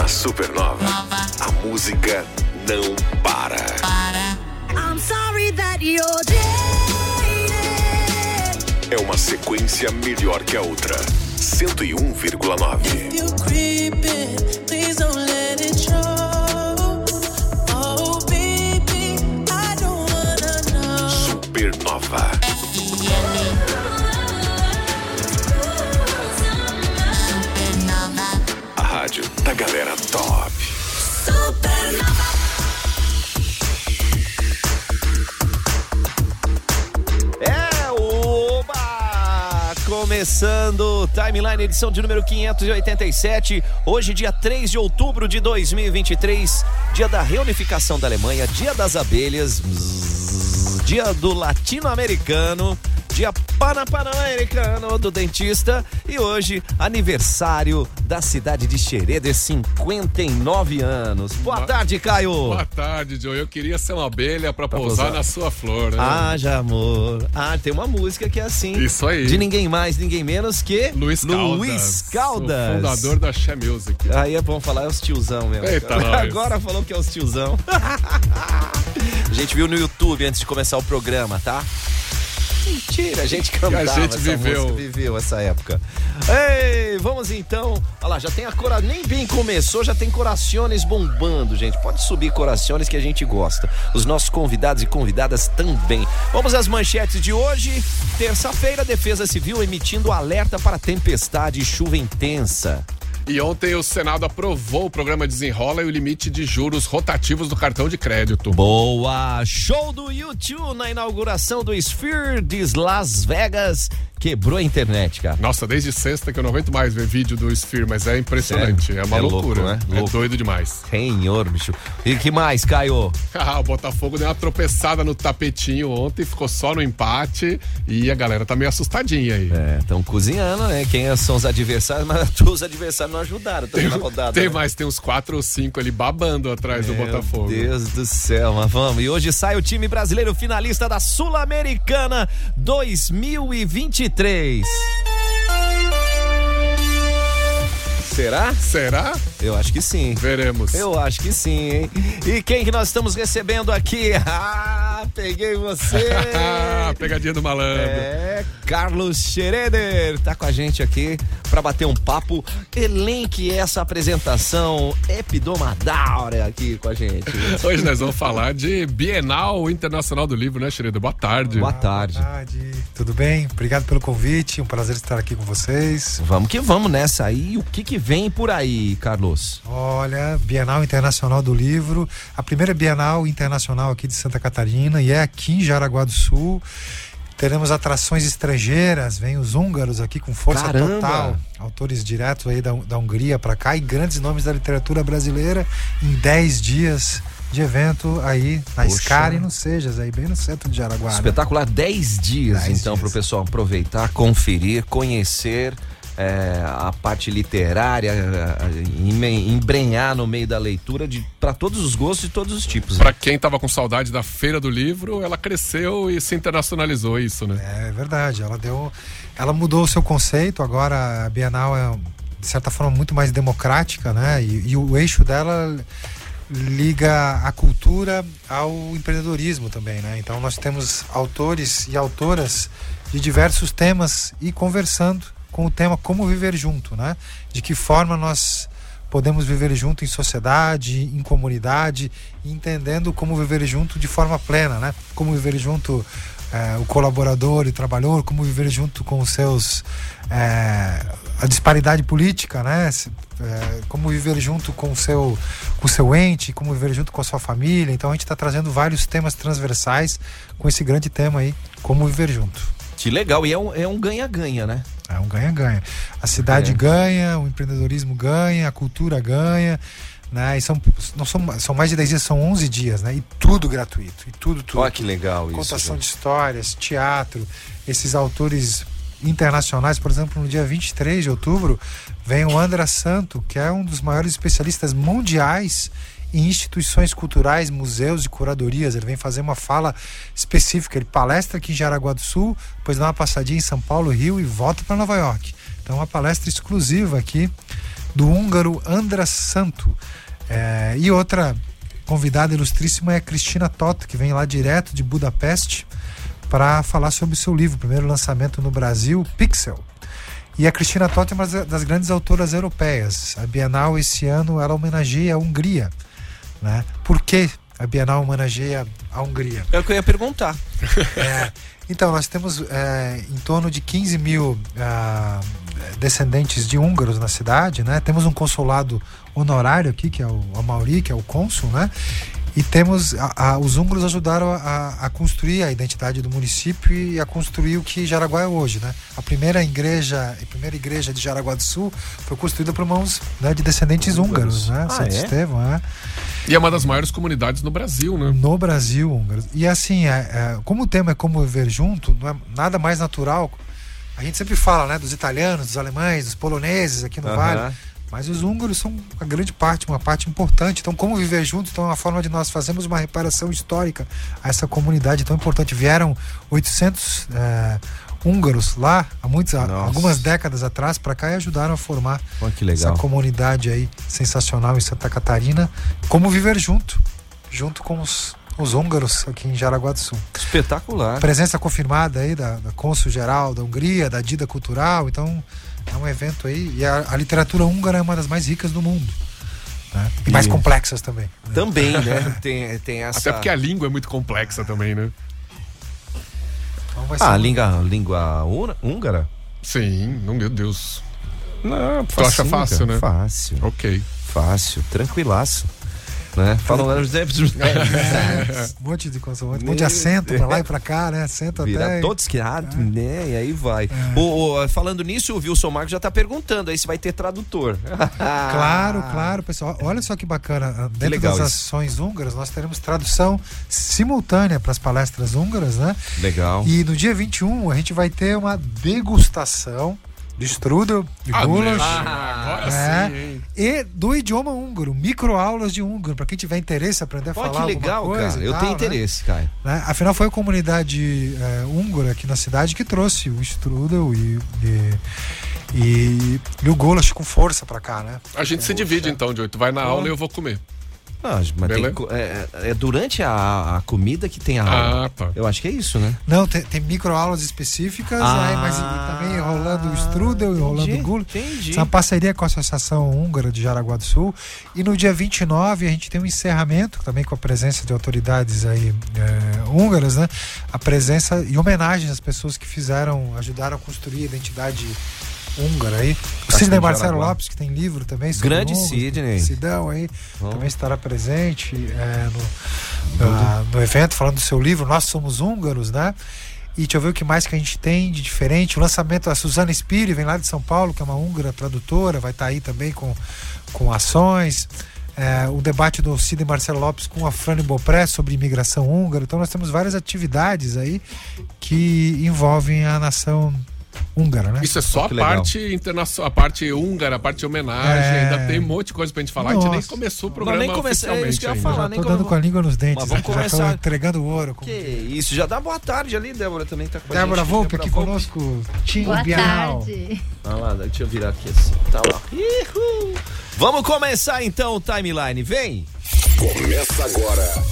Na Supernova, a música não para. I'm sorry that you're É uma sequência melhor que a outra. 101,9. Galera top. É, oba! Começando Timeline, edição de número 587. Hoje, dia 3 de outubro de 2023, dia da reunificação da Alemanha, dia das abelhas, dia do latino-americano, dia pan-americano do dentista e hoje, aniversário da cidade de Xereder, 59 anos. Boa tarde, Caio! Boa tarde, Joe. Eu queria ser uma abelha pra, pousar. pousar na sua flor, né? Haja amor. Ah, tem uma música que é assim. Isso aí. De ninguém mais, ninguém menos que Luiz Caldas. Luiz Caldas. Fundador da She Music. Aí é bom falar, é os tiozão mesmo. Eita, nós. Agora falou que é os tiozão. a gente viu no YouTube antes de começar o programa, tá? Mentira, a gente cantava gente essa viveu. música, viveu essa época. Ei, vamos então. Olha lá, já tem a cora, nem bem começou, já tem corações bombando, gente. Pode subir corações que a gente gosta. Os nossos convidados e convidadas também. Vamos às manchetes de hoje. Terça-feira, a Defesa Civil emitindo alerta para tempestade e chuva intensa. E ontem o Senado aprovou o programa Desenrola e o limite de juros rotativos do cartão de crédito. Boa! Show do YouTube na inauguração do Sphere de Las Vegas. Quebrou a internet, cara. Nossa, desde sexta que eu não aguento mais ver vídeo do Sphere, mas é impressionante. Sério? É uma É louco, loucura, né? É Louco. doido demais. Senhor, bicho. E que mais, Caio? Ah, o Botafogo deu uma tropeçada no tapetinho ontem, ficou só no empate e a galera tá meio assustadinha aí. É, estão cozinhando, né? Quem são os adversários, mas os adversários não ajudaram também na rodada. Tem né? mais, tem uns quatro ou cinco ali babando atrás do Botafogo. Meu Deus do céu, mas vamos. E hoje sai o time brasileiro finalista da Sul-Americana 2023 três. Será? Será? Eu acho que sim. Veremos. Eu acho que sim, hein? E quem que nós estamos recebendo aqui? Ah, peguei você! Pegadinha do malandro. É, Carlos Schroeder tá com a gente aqui para bater um papo. Elenque essa apresentação epidomadáurea aqui com a gente. Hoje nós vamos falar de Bienal Internacional do Livro, né, Xereda? Boa tarde. Boa tarde. Boa tarde, tudo bem? Obrigado pelo convite, um prazer estar aqui com vocês. Vamos que vamos nessa aí. O que que vem por aí, Carlos? Olha, Bienal Internacional do Livro, a primeira Bienal Internacional aqui de Santa Catarina e é aqui em Jaraguá do Sul. Teremos atrações estrangeiras, vem os húngaros aqui com força Caramba! total, autores diretos aí da, da Hungria para cá e grandes nomes da literatura brasileira em 10 dias de evento aí na Poxa. Scar e no Sejas, aí bem no centro de Jaraguá. né? Espetacular, 10 dias, 10 então, para o pessoal aproveitar, conferir, conhecer é, a parte literária, é, embrenhar no meio da leitura para todos os gostos e todos os tipos. né? Pra quem tava com saudade da Feira do Livro, ela cresceu e se internacionalizou isso, né? É verdade, ela deu, ela mudou o seu conceito. Agora a Bienal é de certa forma muito mais democrática, né? E, e o eixo dela liga a cultura ao empreendedorismo também, né? Então nós temos autores e autoras de diversos temas e conversando com o tema como viver junto, né? De que forma nós podemos viver junto em sociedade, em comunidade, entendendo como viver junto de forma plena, né? Como viver junto eh, o colaborador e trabalhador, como viver junto com os seus eh, a disparidade política, né? Eh, como viver junto com o seu com o seu ente, como viver junto com a sua família. Então a gente está trazendo vários temas transversais com esse grande tema aí, como viver junto. Que legal, e é um é um ganha-ganha, né? É um ganha-ganha. A cidade É. ganha, o empreendedorismo ganha, a cultura ganha, né? E são, não são, são mais de 10 dias, são 11 dias, né? E tudo gratuito, e tudo, tudo. Olha que legal isso. Contação de histórias, teatro, esses autores internacionais, por exemplo, no dia 23 de outubro, vem o Andra Santo, que é um dos maiores especialistas mundiais em instituições culturais, museus e curadorias. Ele vem fazer uma fala específica. Ele palestra aqui em Jaraguá do Sul, depois dá uma passadinha em São Paulo, Rio e volta para Nova York. Então, uma palestra exclusiva aqui do húngaro Andras Santo. É, e outra convidada ilustríssima é a Cristina Toto, que vem lá direto de Budapeste para falar sobre o seu livro, primeiro lançamento no Brasil, Pixel. E a Cristina Totti é uma das grandes autoras europeias. A Bienal esse ano ela homenageia a Hungria. Né? Por que a Bienal homenageia a Hungria? É o que eu ia perguntar. É, então, nós temos é, em torno de 15 mil ah, descendentes de húngaros na cidade, né? Temos um consulado honorário aqui, que é o Amauri, que é o cônsul, né? E temos, a, a, os húngaros ajudaram a, a, construir a identidade do município e a construir o que Jaraguá é hoje, né? A primeira igreja, a primeira igreja de Jaraguá do Sul foi construída por mãos né, de descendentes húngaros, né? Ah, Santo é? Estevão, né? E é uma das maiores comunidades no Brasil, né? No Brasil, húngaros. E assim, é, é, como o tema é como viver junto, não é nada mais natural. A gente sempre fala, né, dos italianos, dos alemães, dos poloneses aqui no. Vale. Mas os húngaros são uma grande parte, uma parte importante. Então, como viver junto? Então, é uma forma de nós fazermos uma reparação histórica a essa comunidade tão importante. Vieram 800 é, húngaros lá, há muitos, há algumas décadas atrás, para cá e ajudaram a formar que essa comunidade aí sensacional em Santa Catarina. Como viver junto, junto com os, os húngaros aqui em Jaraguá do Sul. Espetacular. Presença confirmada aí da, da cônsul geral da Hungria, da Dida Cultural, então é um evento aí. E a, a literatura húngara é uma das mais ricas do mundo. né? E mais complexas também. né? Também, né? Tem, tem essa. Até porque a língua é muito complexa também, né? Então vai ser Ah, a língua, língua húngara? Sim, não, meu Deus. Não, Tu acha fácil, né? Fácil, Ok. fácil, tranquilaço. Né? Falam É, um monte de consoante, um monte de acento pra lá e pra cá, né? Acento Vira até. todos criados, né? E aí vai. O- o- falando nisso, o Wilson Marcos já tá perguntando aí se vai ter tradutor. Claro, claro, pessoal. Olha só que bacana. Dentro legal das isso. ações húngaras, nós teremos tradução simultânea para as palestras húngaras, né? Legal. E no dia 21 a gente vai ter uma degustação de strudel, de Ah, goulash, né? agora É. sim, e do idioma húngaro, microaulas de húngaro, para quem tiver interesse em aprender a Olha falar que legal, alguma coisa cara. e Eu tal, tenho né? interesse, cara. Né? Afinal, foi a comunidade é, húngara aqui na cidade que trouxe o strudel e, e, e, e o goulash com força para cá, né? A gente se divide então, Joey. Tu vai na aula e eu vou comer. Não, mas tem co- é, é durante a, a comida que tem a Ah, aula. tá. Eu acho que é isso, né? Não, tem, tem microaulas específicas, Ah, aí, mas também rolando o strudel e rolando o gula. entendi. Isso é uma parceria com a Associação Húngara de Jaraguá do Sul. E no dia 29 a gente tem um encerramento, também com a presença de autoridades aí é, húngaras, né? A presença e homenagem às pessoas que fizeram, ajudaram a construir a identidade húngara aí. O Aqui Sidney Marcelo. Lopes, que tem livro também. sobre Grande húngaros, Sidney. Sidão aí, Bom. também estará presente é, no, ah, no evento, falando do seu livro Nós Somos Húngaros, né? E deixa eu ver o que mais que a gente tem de diferente. O lançamento da Suzana Spiri, vem lá de São Paulo, que é uma húngara tradutora, vai estar aí também com, com ações. É, o debate do Sidney Marcelo Lopes com a Frane Bopré sobre imigração húngara. Então nós temos várias atividades aí que envolvem a nação húngara, né? Isso é só a parte internacional, a parte húngara, a parte homenagem. É. Ainda tem um monte de coisa pra gente falar. A gente nem Nossa. começou o Não, programa nem comecei, é isso que eu ia falar. Já tô como- dando com a língua nos dentes, Mas vamos né? já tô começar. entregando ouro. como Que diz. isso, já dá boa tarde ali, Débora também tá com a Débora gente. Volpe aqui Volpe. conosco. Tim Boa tarde. Ah lá, deixa eu virar aqui assim. Tá lá. Ihu. Vamos começar então o timeline, vem! Começa agora.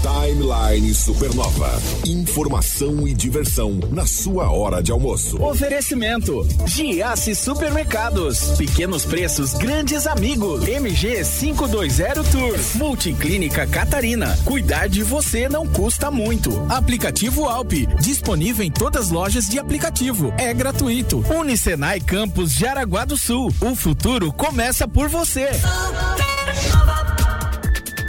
Timeline Supernova. Informação e diversão na sua hora de almoço. Oferecimento: Giasse Supermercados. Pequenos preços, grandes amigos. MG 520 Tour. Multiclínica Catarina. Cuidar de você não custa muito. Aplicativo Alpe. Disponível em todas as lojas de aplicativo. É gratuito. Unicenai Campus Jaraguá do Sul. O futuro começa por você.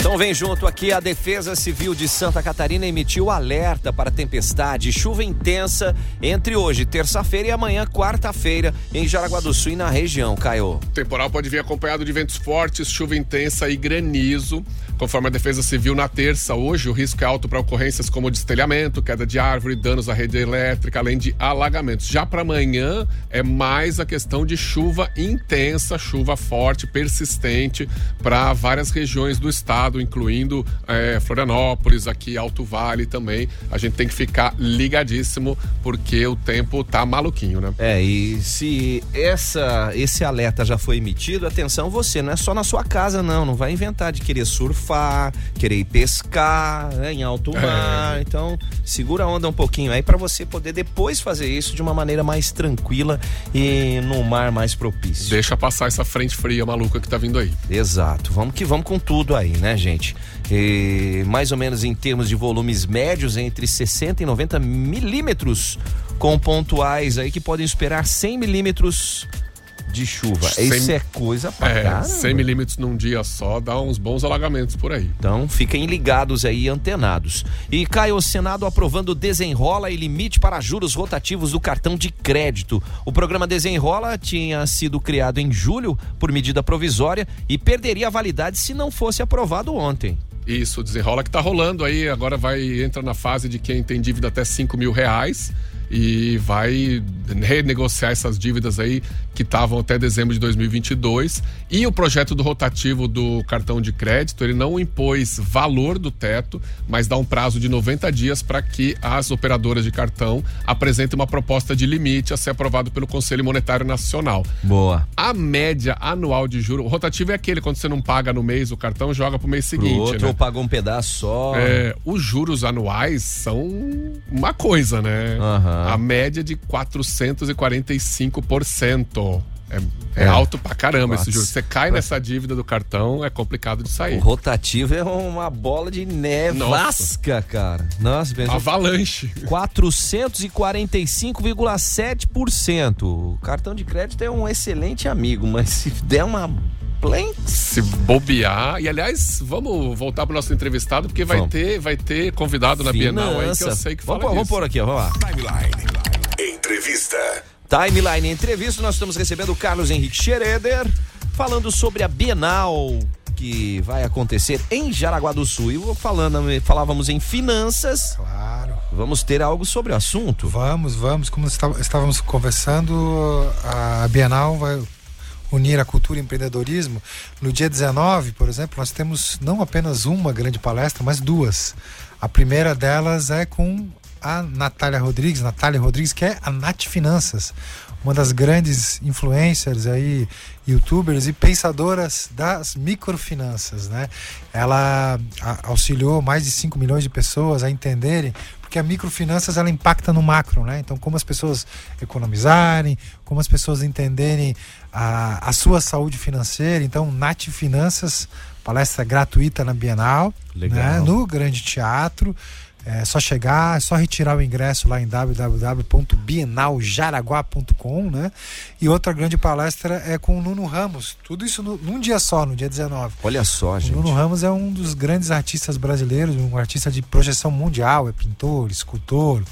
Então vem junto aqui, a Defesa Civil de Santa Catarina emitiu alerta para tempestade e chuva intensa entre hoje, terça-feira, e amanhã, quarta-feira, em Jaraguá do Sul e na região, Caio. O temporal pode vir acompanhado de ventos fortes, chuva intensa e granizo. Conforme a Defesa Civil, na terça, hoje, o risco é alto para ocorrências como destelhamento, queda de árvore, danos à rede elétrica, além de alagamentos. Já para amanhã, é mais a questão de chuva intensa, chuva forte, persistente para várias regiões do estado. Estado, incluindo é, Florianópolis, aqui Alto Vale também. A gente tem que ficar ligadíssimo porque o tempo tá maluquinho, né? É, e se essa, esse alerta já foi emitido, atenção você, não é só na sua casa não, não vai inventar de querer surfar, querer ir pescar né, em alto mar. É. Então, segura a onda um pouquinho aí para você poder depois fazer isso de uma maneira mais tranquila e num mar mais propício. Deixa passar essa frente fria maluca que tá vindo aí. Exato. Vamos que vamos com tudo aí, né, gente? E, mais ou menos em termos de volumes médios, entre 60 e 90 milímetros, com pontuais aí que podem esperar 100 milímetros de chuva. 100 Isso é coisa pra É, caramba. 100 milímetros num dia só dá uns bons alagamentos por aí. Então fiquem ligados aí, antenados. E Caio, o Senado aprovando Desenrola e limite para juros rotativos do cartão de crédito. O programa Desenrola tinha sido criado em julho por medida provisória e perderia a validade se não fosse aprovado ontem. Isso, desenrola que tá rolando aí. Agora vai entra na fase de quem tem dívida até 5 mil reais e vai renegociar essas dívidas aí que estavam até dezembro de 2022. E o projeto do rotativo do cartão de crédito, ele não impôs valor do teto, mas dá um prazo de 90 dias para que as operadoras de cartão apresentem uma proposta de limite a ser aprovado pelo Conselho Monetário Nacional. Boa. A média anual de juro, o rotativo é aquele quando você não paga no mês o cartão, joga pro mês Pro seguinte, outro né? ou pagou um pedaço só. É, os juros anuais são uma coisa, né? Aham. A média de 445%. É, é É. alto pra caramba esse Quatro- juro. Você cai nessa dívida do cartão, é complicado de O sair. rotativo é uma bola de neve Nossa. vasca, cara. Nossa, pensa. Avalanche. 445,7%. O cartão de crédito é um excelente amigo, mas se der uma plen... Se bobear. E aliás, vamos voltar pro nosso entrevistado, porque vai Vamos. ter, vai ter convidado na Bienal aí que eu sei que fala vamos, pôr- vamos disso. pôr aqui, ó, vamos lá. Timeline. Entrevista. Timeline Entrevista, nós estamos recebendo o Carlos Henrique Schroeder, falando sobre a Bienal que vai acontecer em Jaraguá do Sul. E falando, falávamos em finanças, Claro. vamos ter algo sobre o assunto. Vamos, vamos. Como está- estávamos conversando, a Bienal vai unir a cultura e empreendedorismo. No dia 19, por exemplo, nós temos não apenas uma grande palestra, mas duas. A primeira delas é com a Natália Rodrigues, Natália Rodrigues, que é a Nat Finanças, uma das grandes influencers aí, youtubers e pensadoras das microfinanças, né? Ela auxiliou mais de 5 milhões de pessoas a entenderem porque a microfinanças ela impacta no macro, né? Então como as pessoas economizarem, como as pessoas entenderem a, a sua saúde financeira. Então Nat Finanças, palestra gratuita na Bienal, Legal. né? no Grande Teatro. É só chegar, é só retirar o ingresso lá em www.bienaljaraguá.com, né? E outra grande palestra é com o Nuno Ramos. Tudo isso no- num dia só, no dia 19. Olha só, O gente. Nuno Ramos é um dos grandes artistas brasileiros, um artista de projeção mundial, é pintor, escultor,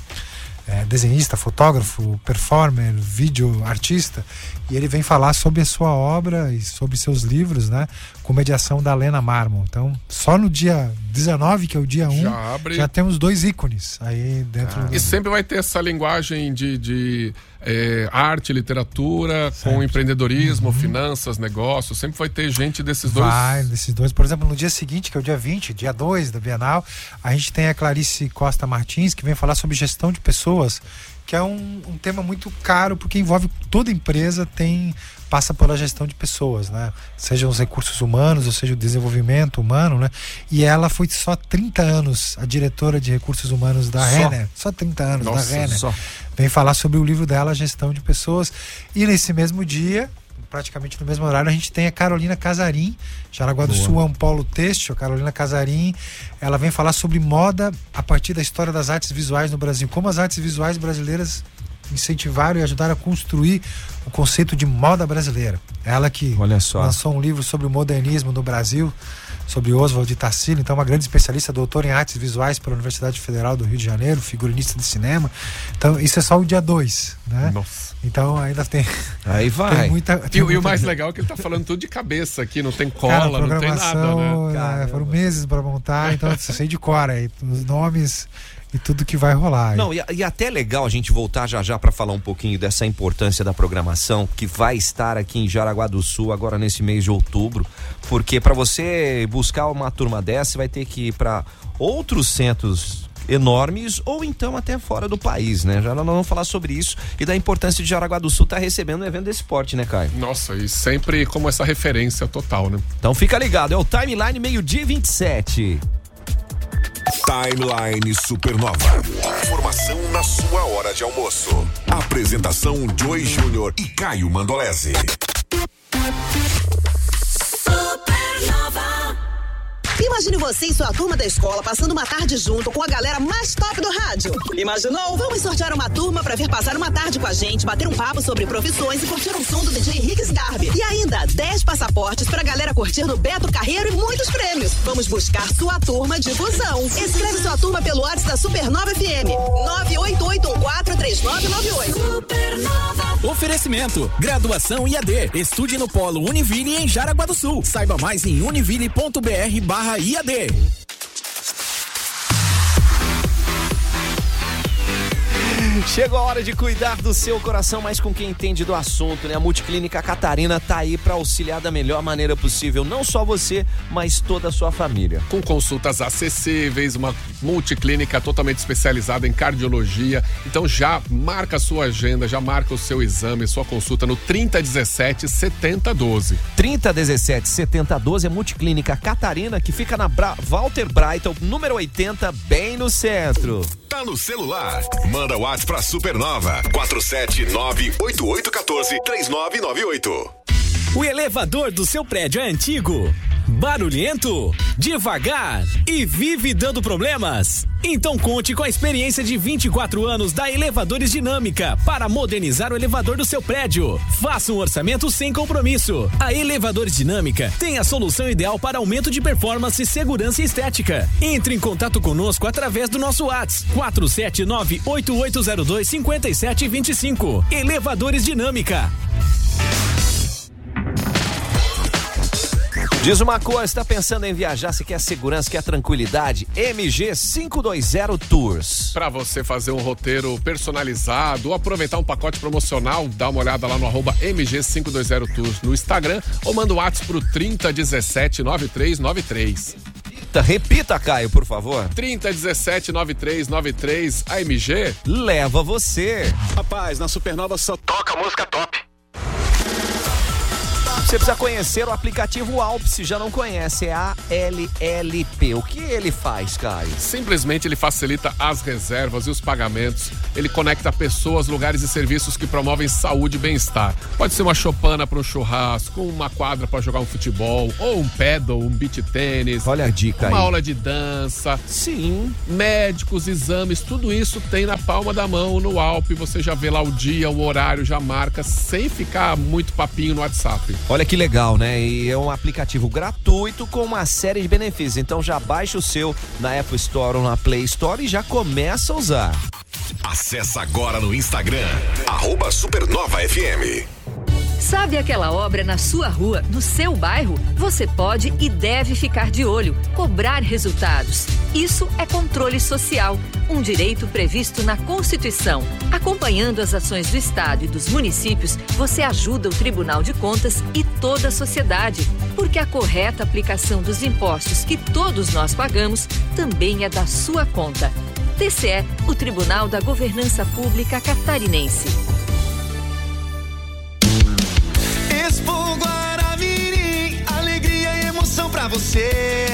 é desenhista, fotógrafo, performer, vídeo artista, e ele vem falar sobre a sua obra e sobre seus livros, né, com mediação da Lena Marmon. Então, só no dia 19, que é o dia 1, Já abre. já temos dois ícones aí dentro do... E sempre vai ter essa linguagem de, de, é, arte, literatura, com Sempre. empreendedorismo, finanças, negócios. Sempre vai ter gente desses dois. Vai, desses dois. Por exemplo, no dia seguinte, que é o dia 20, dia 2 da Bienal, a gente tem a Clarice Costa Martins, que vem falar sobre gestão de pessoas, que é um, um tema muito caro, porque envolve toda empresa tem passa pela gestão de pessoas, né? Seja os recursos humanos, ou seja o desenvolvimento humano, né? E ela foi só 30 anos a diretora de recursos humanos da Só? Renner. Só 30 anos Nossa, da Renner Só. vem falar sobre o livro dela, Gestão de Pessoas. E nesse mesmo dia, praticamente no mesmo horário, a gente tem a Carolina Casarim, Jaraguá do Sul é um polo têxtil. A Carolina Casarim, ela vem falar sobre moda a partir da história das artes visuais no Brasil. Como as artes visuais brasileiras incentivaram e ajudaram a construir o conceito de moda brasileira. Ela que Olha só. lançou um livro sobre o modernismo no Brasil, sobre Oswald de Tarsilo, então uma grande especialista, doutora em artes visuais pela Universidade Federal do Rio de Janeiro, figurinista de cinema. Então isso é só o dia 2, né? Nossa. Então ainda tem, Aí tem vai. muita. E, tem o- e o muita- mais legal é que ele tá falando tudo de cabeça aqui, não tem Cara, cola, não tem nada, né? né, foram meses para montar, então eu sei de cor aí. Os nomes e tudo que vai rolar. Não, e, e até legal a gente voltar já já para falar um pouquinho dessa importância da programação que vai estar aqui em Jaraguá do Sul agora nesse mês de outubro, porque para você buscar uma turma dessa, você vai ter que ir para outros centros enormes ou então até fora do país, né? Já nós vamos falar sobre isso e da importância de Jaraguá do Sul estar tá recebendo um evento desse esporte, né, Caio? Nossa, e sempre como essa referência total, né? Então fica ligado, é o Timeline meio-dia 27. Timeline Supernova. Informação na sua hora de almoço. Apresentação Joy Júnior e Caio Mandolese. Você e sua turma da escola passando uma tarde junto com a galera mais top do rádio. Imaginou? Vamos sortear uma turma para vir passar uma tarde com a gente, bater um papo sobre profissões e curtir um som do DJ Henrique Sgarbi. E ainda 10 passaportes pra galera curtir no Beto Carreiro e muitos prêmios. Vamos buscar sua turma de fusão. Escreve sua turma pelo WhatsApp da Supernova FM 988143998. Supernova. Oferecimento: Graduação IAD. Estude no Polo Univille em Jaraguá do Sul. Saiba mais em univille.br there. Chegou a hora de cuidar do seu coração, mas com quem entende do assunto, né? A Multiclínica Catarina tá aí para auxiliar da melhor maneira possível, não só você, mas toda a sua família. Com consultas acessíveis, uma multiclínica totalmente especializada em cardiologia. Então já marca a sua agenda, já marca o seu exame, sua consulta no 3017 7012. 3017 7012 é Multiclínica Catarina, que fica na Bra Walter Brighton, número 80, bem no centro. Tá no celular? Manda o WhatsApp pra Supernova 47988143998. O elevador do seu prédio é antigo, barulhento, devagar e vive dando problemas? Então conte com a experiência de 24 anos da Elevadores Dinâmica para modernizar o elevador do seu prédio. Faça um orçamento sem compromisso. A Elevadores Dinâmica tem a solução ideal para aumento de performance, segurança e estética. Entre em contato conosco através do nosso WhatsApp 479-8802-5725. Elevadores Dinâmica. Diz uma coisa, está pensando em viajar, se quer segurança, quer tranquilidade? MG 520 Tours. Para você fazer um roteiro personalizado ou aproveitar um pacote promocional, dá uma olhada lá no arroba MG520 Tours no Instagram ou manda um WhatsApp pro 3017 9393. Repita, repita, Caio, por favor. 3017 9393 AMG leva você. Rapaz, na Supernova só toca música top. Você precisa conhecer o aplicativo Alp, se já não conhece, é a LLP. O que ele faz, Caio? Simplesmente ele facilita as reservas e os pagamentos. Ele conecta pessoas, lugares e serviços que promovem saúde e bem-estar. Pode ser uma chopana para um churrasco, uma quadra para jogar um futebol, ou um pedal, um beach tênis. Olha a dica uma aí. aula de dança. Sim. Médicos, exames, tudo isso tem na palma da mão no Alp. Você já vê lá o dia, o horário, já marca, sem ficar muito papinho no WhatsApp. Olha que legal, né? E é um aplicativo gratuito com uma série de benefícios. Então já baixa o seu na Apple Store ou na Play Store e já começa a usar. Acesse agora no Instagram, arroba. Sabe aquela obra na sua rua, no seu bairro? Você pode e deve ficar de olho, cobrar resultados. Isso é controle social, um direito previsto na Constituição. Acompanhando as ações do Estado e dos municípios, você ajuda o Tribunal de Contas e toda a sociedade, porque a correta aplicação dos impostos que todos nós pagamos também é da sua conta. TCE, o Tribunal da Governança Pública Catarinense. Você.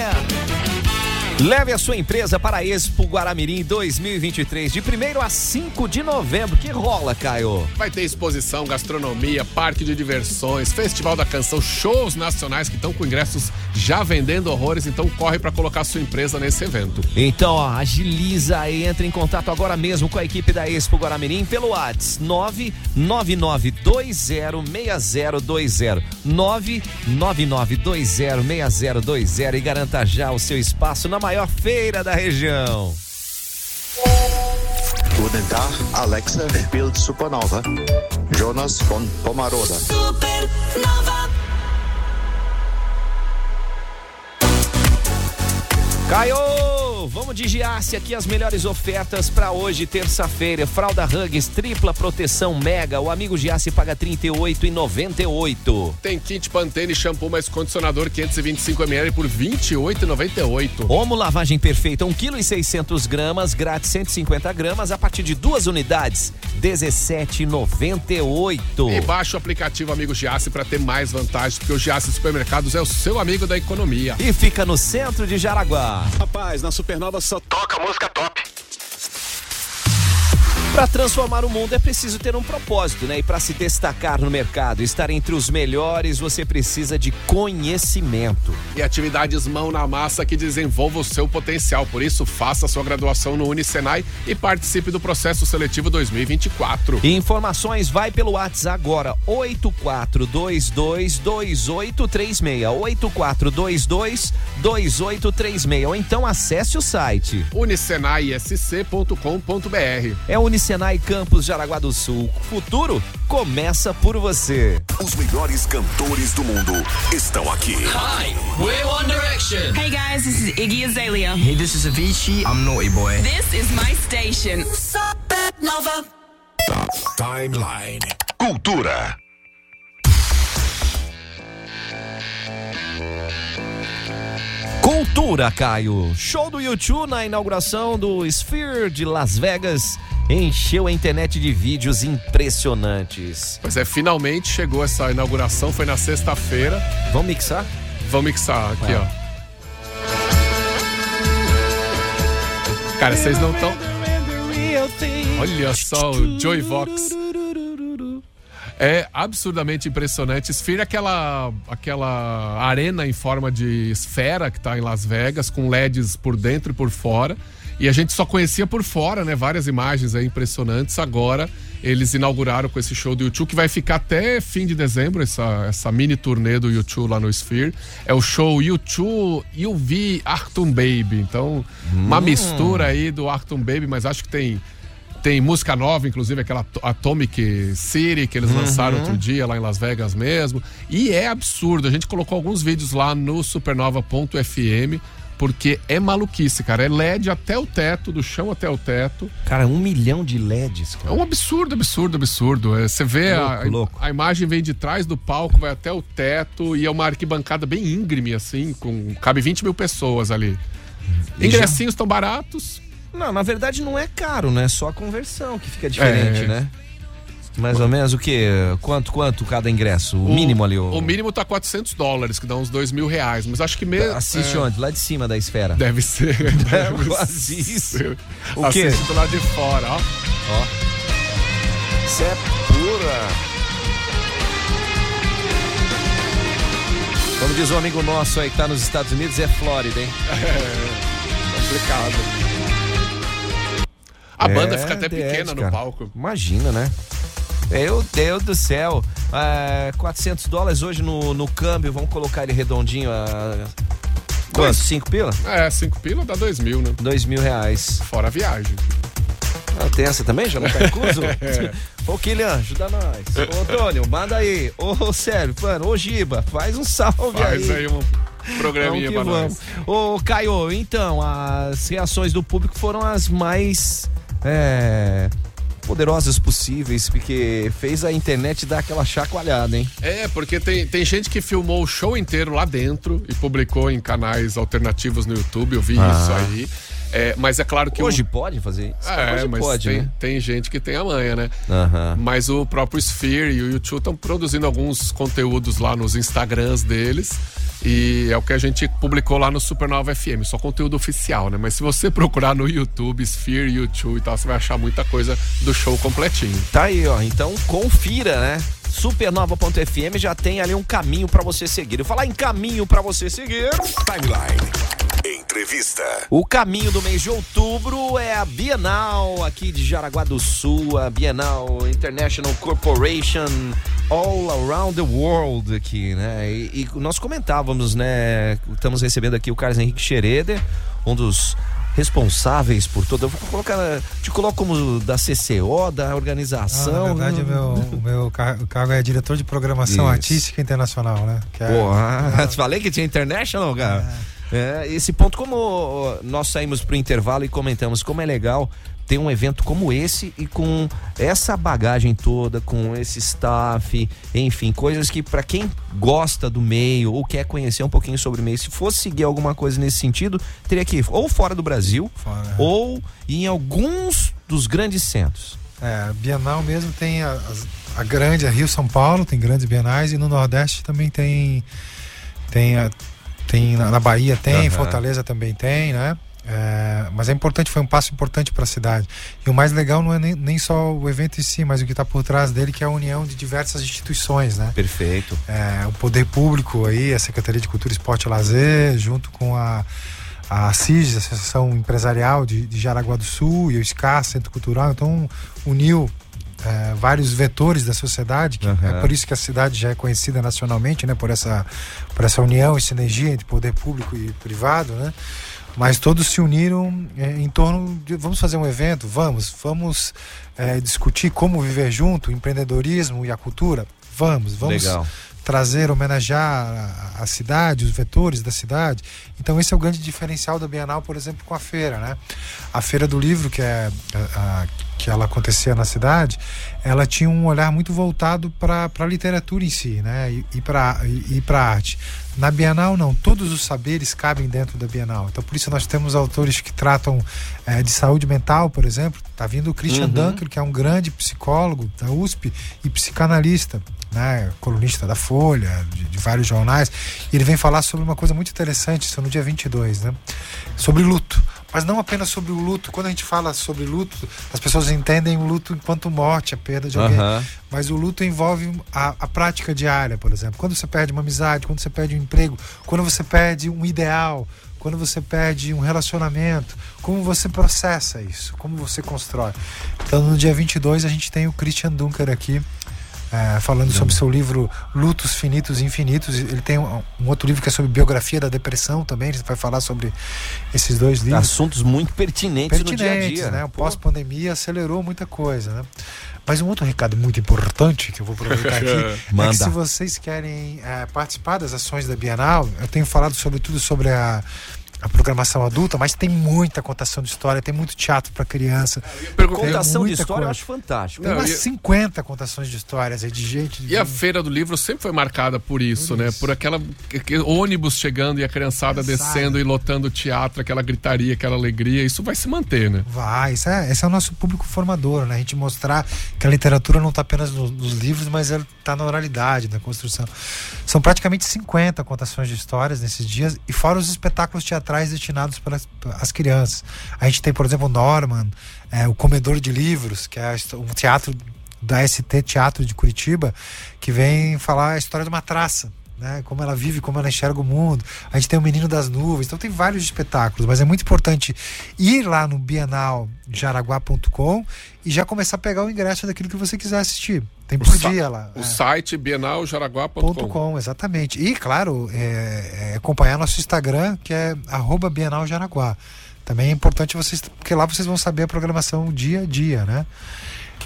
Leve a sua empresa para a Expo Guaramirim 2023, de 1 a 5 de novembro. Que rola, Caio? Vai ter exposição, gastronomia, parque de diversões, festival da canção, shows nacionais que estão com ingressos já vendendo horrores, então corre para colocar sua empresa nesse evento. Então, ó, agiliza e entre em contato agora mesmo com a equipe da Expo Guaramirim pelo WhatsApp 999206020 999206020 e garanta já o seu espaço na maior feira da região. Guten Tag, Alexa, Bild Supernova. Jonas von Pomaroda. Supernova. Caio, vamos de de Giasse, aqui as melhores ofertas para hoje, terça-feira. Fralda Hugs, tripla proteção mega. O amigo Giasse paga R$ 38,98. Tem kit Pantene shampoo mais condicionador 525ml por R$ 28,98. Omo lavagem perfeita, 1,6 kg gramas, grátis 150 gramas, a partir de duas unidades, R$ 17,98. E baixa o aplicativo Amigo Giasse para ter mais vantagens, porque o Giasse Supermercados é o seu amigo da economia. E fica no centro de Jaraguá. Rapaz, na Supernova só toca música top. Para transformar o mundo é preciso ter um propósito, né? E para se destacar no mercado, estar entre os melhores, você precisa de conhecimento. E atividades mão na massa que desenvolva o seu potencial. Por isso, faça sua graduação no Unicenai e participe do processo seletivo 2024. E informações vai pelo WhatsApp agora, 84222836. 84222836. Ou então acesse o site. unicenaisc.com.br. É Unicenai Campus Jaraguá do Sul. O futuro começa por você. Os melhores cantores do mundo estão aqui. Hi, we're One Direction. Hey guys, this is Iggy Azalea. Hey, this is Avicii. I'm Naughty Boy. This is my station. Supernova. Timeline. Cultura. Cultura, Caio. Show do YouTube na inauguração do Sphere de Las Vegas encheu a internet de vídeos impressionantes. Pois é, finalmente chegou essa inauguração, foi na sexta-feira. Vamos mixar? Vamos mixar aqui, É. ó. Cara, vocês não estão. Olha só o Joy Vox. É absurdamente impressionante. É aquela, aquela arena em forma de esfera que tá em Las Vegas, com LEDs por dentro e por fora. E a gente só conhecia por fora, né? Várias imagens aí impressionantes. Agora eles inauguraram com esse show do YouTube, que vai ficar até fim de dezembro, essa, essa mini turnê do YouTube lá no Sphere. É o show YouTube UV Artum Baby. Então, uma mistura aí do Artum Baby, mas acho que tem tem música nova, inclusive aquela Ato- Atomic City que eles lançaram outro dia lá em Las Vegas mesmo. E é absurdo. A gente colocou alguns vídeos lá no supernova.fm porque é maluquice, cara. É LED até o teto, do chão até o teto. Cara, um milhão de LEDs, É cara. um absurdo, absurdo, absurdo. É, Você vê a, Louco, louco. a imagem vem de trás do palco, vai até o teto e é uma arquibancada bem íngreme, assim, com cabe 20 mil pessoas ali. Ingressinhos estão baratos. Não, na verdade não é caro, né? Só a conversão que fica diferente, É. né? Mais ou menos o quê? Quanto, quanto cada ingresso? O, mínimo ali. O, O mínimo tá 400 dólares, que dá uns 2 mil reais. Mas acho que mesmo. Assiste é, onde? Lá de cima da esfera. Deve ser. Deve quase isso. ser. O quê? Assiste do lado de fora, ó. Isso é pura. Como diz um amigo nosso aí que tá nos Estados Unidos, é Flórida, hein? Complicado. A banda É, fica até The pequena Edge, no palco. Imagina, né? Meu Deus do céu. É, 400 dólares hoje no, no câmbio, vamos colocar ele redondinho a. Quanto? Dois. 5 pila? É, 5 pila dá 2 mil, né? 2 mil reais. Fora a viagem. Ah, tem essa também? Já não tá incluso? Ô, Kilian, ajuda nós. Ô, Antônio, manda aí. Ô, Sérgio, mano, ô, Giba, faz um salve Faz aí. aí um programinha Vamos pra vamos. nós. Ô, Caio, então, as reações do público foram as mais é, poderosas possíveis, porque fez a internet dar aquela chacoalhada, hein? É, porque tem, tem gente que filmou o show inteiro lá dentro e publicou em canais alternativos no YouTube, eu vi Ah. isso aí. É, mas é claro que. Hoje o... pode fazer isso? É, Hoje mas pode, tem, né? tem gente que tem a manha, né? Aham. Mas o próprio Sphere e o YouTube estão produzindo alguns conteúdos lá nos Instagrams deles. E é o que a gente publicou lá no Supernova FM, só conteúdo oficial, né? Mas se você procurar no YouTube, Sphere, YouTube e tal, você vai achar muita coisa do show completinho. Tá aí, ó. Então confira, né? Supernova.fm já tem ali um caminho pra você seguir. Eu falar em caminho pra você seguir. Timeline. Entrevista. O caminho do mês de outubro é a Bienal aqui de Jaraguá do Sul, a Bienal International Corporation All Around the World aqui, né? E, e nós comentávamos, né? Estamos recebendo aqui o Carlos Henrique Schroeder, um dos responsáveis por toda. Eu vou colocar, te coloco como da CCO, da Ah, organização. na verdade, o meu, o meu car- o cargo é diretor de programação Isso. artística internacional, né? Que é- Porra, te falei que tinha International, cara. É, esse ponto, como nós saímos pro intervalo e comentamos como é legal ter um evento como esse e com essa bagagem toda, com esse staff, enfim, coisas que para quem gosta do meio ou quer conhecer um pouquinho sobre o meio, se fosse seguir alguma coisa nesse sentido, teria que ir ou fora do Brasil Fora, ou em alguns dos grandes centros. É, Bienal mesmo tem a, a grande, a Rio São Paulo, tem grandes bienais e no Nordeste também tem tem, a- tem na, na Bahia tem, Aham. Fortaleza também tem, né? É, mas é importante, foi um passo importante para a cidade. E o mais legal não é nem, nem só o evento em si, mas o que está por trás dele, que é a união de diversas instituições, né? Perfeito. É, o poder público aí, a Secretaria de Cultura, Esporte e Lazer, junto com a, a CIS, a Associação Empresarial de, de Jaraguá do Sul, e o SCA, Centro Cultural, então uniu é, vários vetores da sociedade, que Aham. é por isso que a cidade já é conhecida nacionalmente, né, por essa, por essa união e sinergia entre poder público e privado, né? Mas todos se uniram é, em torno de vamos fazer um evento, vamos, vamos é, discutir como viver junto, o empreendedorismo e a cultura, vamos, vamos Legal. trazer, homenagear a, a cidade, os vetores da cidade. Então esse é o grande diferencial da Bienal, por exemplo, com a feira, né? A feira do livro que é a- a- que ela acontecia na cidade, ela tinha um olhar muito voltado para a literatura em si, né? E, e para e, para arte. Na Bienal não, todos os saberes cabem dentro da Bienal. Então por isso nós temos autores que tratam eh, de saúde mental, por exemplo. Tá vindo o Christian Uhum. Dunker, que é um grande psicólogo da USP e psicanalista, né? Colunista da Folha, de, de vários jornais. E ele vem falar sobre uma coisa muito interessante, isso é no dia 22, né? Sobre luto. Mas não apenas sobre o luto. Quando a gente fala sobre luto, as pessoas entendem o luto enquanto morte, a perda de alguém. Aham. Mas o luto envolve a, a prática diária, por exemplo. Quando você perde uma amizade, quando você perde um emprego, quando você perde um ideal, quando você perde um relacionamento, como você processa isso, como você constrói. Então, no dia 22, a gente tem o Christian Dunker aqui. Eh, falando sobre seu livro Lutos Finitos e Infinitos. Ele tem um, um outro livro que é sobre biografia da depressão também. Ele vai falar sobre esses dois livros Assuntos muito pertinentes, no dia a pertinentes, dia. né? O pós-pandemia acelerou muita coisa, né? Mas um outro recado muito importante que eu vou aproveitar aqui é que se vocês querem eh, participar das ações da Bienal, eu tenho falado sobretudo sobre a, a programação adulta, mas tem muita contação de história, tem muito teatro para criança. Contação de história eu coisa. acho fantástico. Tem Não, umas e- 50 contações de histórias aí de gente. E a Feira do Livro sempre foi marcada por isso, né? Por aquela que- que- ônibus chegando e a criançada descendo e lotando o teatro, aquela gritaria, aquela alegria. Isso vai se manter, né? Vai, isso é, esse é o nosso público formador, né? A gente mostrar que a literatura não está apenas no- nos livros, mas ela está na oralidade, na construção. São praticamente 50 contações de histórias nesses dias, e fora os espetáculos teatrais destinados para as, crianças. A gente tem, por exemplo, Norman, é, o Comedor de Livros, que é um teatro da ST Teatro de Curitiba, que vem falar a história de uma traça. Né, como ela vive, como ela enxerga o mundo. A gente tem o Menino das Nuvens, então tem vários espetáculos, mas é muito importante ir lá no bienaljaraguá.com e já começar a pegar o ingresso daquilo que você quiser assistir. Tem por sa- dia lá. O é. site bienaljaraguá.com. Exatamente. E, claro, é, é acompanhar nosso Instagram, que é arroba Bienal Jaraguá. Também é importante vocês, porque lá vocês vão saber a programação dia a dia, né?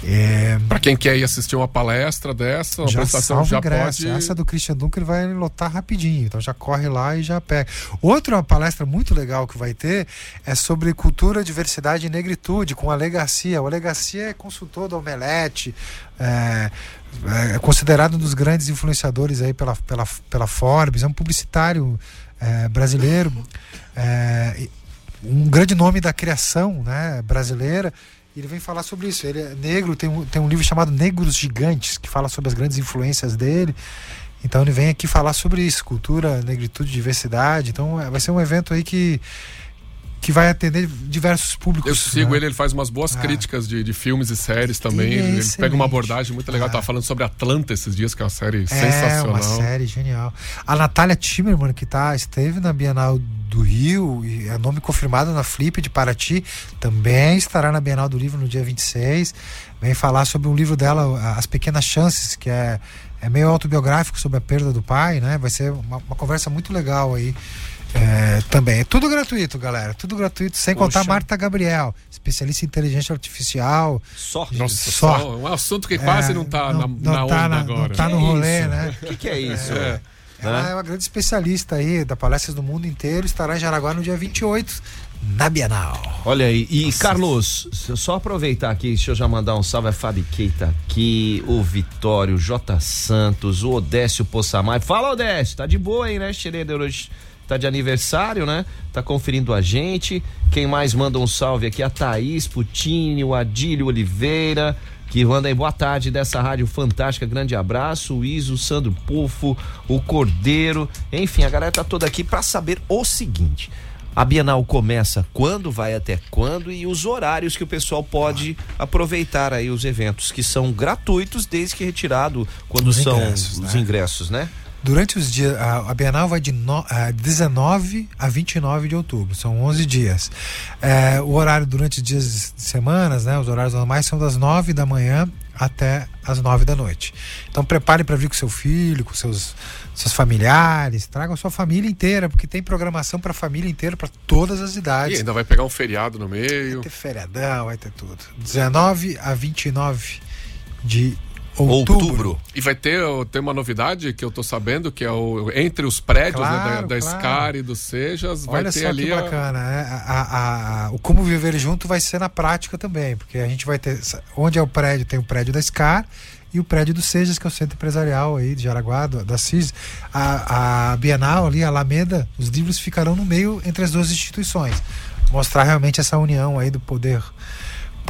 É, Pra quem quer ir assistir uma palestra dessa, uma já apresentação, já ingresso. pode. Essa do Christian Dunker vai lotar rapidinho, então já corre lá e já pega. Outra palestra muito legal que vai ter é sobre cultura, diversidade e negritude, com o Ale Garcia. O Ale Garcia é consultor do Omelete, é, é considerado um dos grandes influenciadores aí pela, pela, pela Forbes, é um publicitário é, brasileiro, é, um grande nome da criação né, brasileira. Ele vem falar sobre isso. Ele é negro, tem um, tem um livro chamado Negros Gigantes, que fala sobre as grandes influências dele. Então ele vem aqui falar sobre isso, cultura, negritude, diversidade. Então é, vai ser um evento aí que, que vai atender diversos públicos. Eu sigo né? ele, ele faz umas boas Ah. críticas de, de filmes e séries também. Ele é Ele, pega uma abordagem muito legal. Ah. Tava falando sobre Atlanta esses dias, que é uma série É sensacional. uma série genial. A Natália Timmerman, que tá, esteve na Bienal do Rio, e é nome confirmado na Flip de Paraty, também estará na Bienal do Livro no dia 26. Vem falar sobre um livro dela, As Pequenas Chances, que é, é meio autobiográfico sobre a perda do pai, né? Vai ser uma, uma conversa muito legal aí É, também. É tudo gratuito, galera. Tudo gratuito, sem Poxa. contar Marta Gabriel, especialista em inteligência artificial. Só. Nossa, Só. só. um assunto que quase É, não tá não- na, não na tá onda na- agora. não tá no rolê, isso? né? O que, que é isso? É. Ela Né? é uma grande especialista aí, da palestras do mundo inteiro. Estará em Jaraguá no dia 28, na Bienal. Olha aí, e Carlos, se eu só aproveitar aqui, deixa eu já mandar um salve a Fábio Keita aqui, o Vitório, o J Santos, o Odécio Possamay. Fala, Odécio, tá de boa aí, né? Xereder hoje tá de aniversário, né? Tá conferindo a gente. Quem mais manda um salve aqui? A Thaís Putini, o Adílio Oliveira, que manda aí boa tarde dessa rádio fantástica. Grande abraço. O Iso, o Sandro Pufo, o Cordeiro. Enfim, a galera tá toda aqui para saber o seguinte. A Bienal começa quando, vai até quando e os horários que o pessoal pode aproveitar aí os eventos que são gratuitos desde que retirado quando Os são ingressos, os né? ingressos, né? Durante os dias, a, a Bienal vai de no, ah, 19 a 29 de outubro, são 11 dias. É, o horário durante os dias de semanas, né, os horários normais são das 9 da manhã até as 9 da noite. Então prepare para vir com seu filho, com seus, seus familiares, traga a sua família inteira, porque tem programação para a família inteira, para todas as E idades. ainda vai pegar um feriado no meio. Vai ter feriadão, vai ter tudo. 19 a 29 de outubro. Outubro. E vai ter, tem uma novidade que eu tô sabendo, que é o entre os prédios né, Claro, da, da claro. Scar e do Sejas, vai Olha ter só ali que a- bacana. né? A- a- a- o Como Viver Junto vai ser na prática também, porque a gente vai ter. Onde é o prédio? Tem o prédio da SCAR e o prédio do Sejas, que é o centro empresarial aí de Jaraguá, da CIS. A, a Bienal ali, a Alameda, os livros ficarão no meio entre as duas instituições. Mostrar realmente essa união aí do poder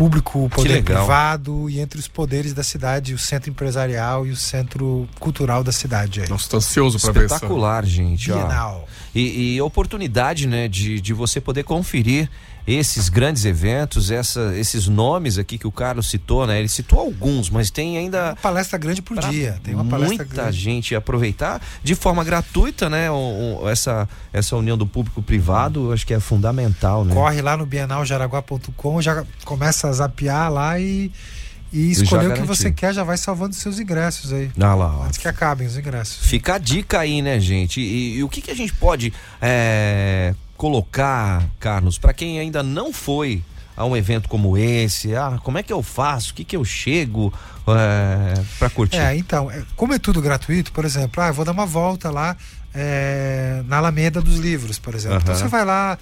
público, o poder legal. privado e entre os poderes da cidade, o centro empresarial e o centro cultural da cidade aí. Nossa, tô ansioso pra ver essa. Espetacular, gente. ó. Bienal. E, e oportunidade, né, de, de você poder conferir esses grandes eventos, essa, esses nomes aqui que o Carlos citou, né? Ele citou alguns, mas tem ainda Uma palestra grande por dia. Tem uma palestra muita grande. gente aproveitar de forma gratuita, né? o- o- essa, essa união do público privado, eu acho que é fundamental, né? corre lá no bienaljaraguá.com, já começa a zapear lá e, e escolher o que você quer, já vai salvando seus ingressos aí. Ah lá. Antes que acabem os ingressos. Fica a dica aí, né, gente? E, e o que, que a gente pode é, colocar, Carlos, para quem ainda não foi a um evento como esse? Ah, como é que eu faço? O que, que eu chego é, para curtir? É, então, é, como é tudo gratuito, por exemplo, ah, eu vou dar uma volta lá é, na Alameda dos Livros, por exemplo. Então Aham. você vai lá,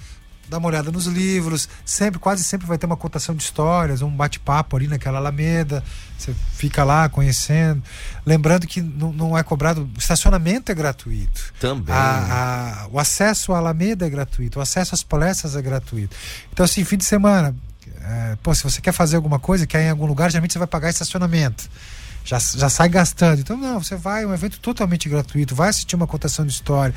dá uma olhada nos livros, sempre, quase sempre vai ter uma contação de histórias, um bate-papo ali naquela Alameda. Você fica lá conhecendo. Lembrando que não, não é cobrado, o estacionamento é gratuito. Também. A- a- o acesso à Alameda é gratuito, o acesso às palestras é gratuito. Então, assim, fim de semana, é, pô, se você quer fazer alguma coisa, quer ir em algum lugar, geralmente você vai pagar estacionamento. Já, já sai gastando. Então, não, você vai, é um evento totalmente gratuito, vai assistir uma contação de história.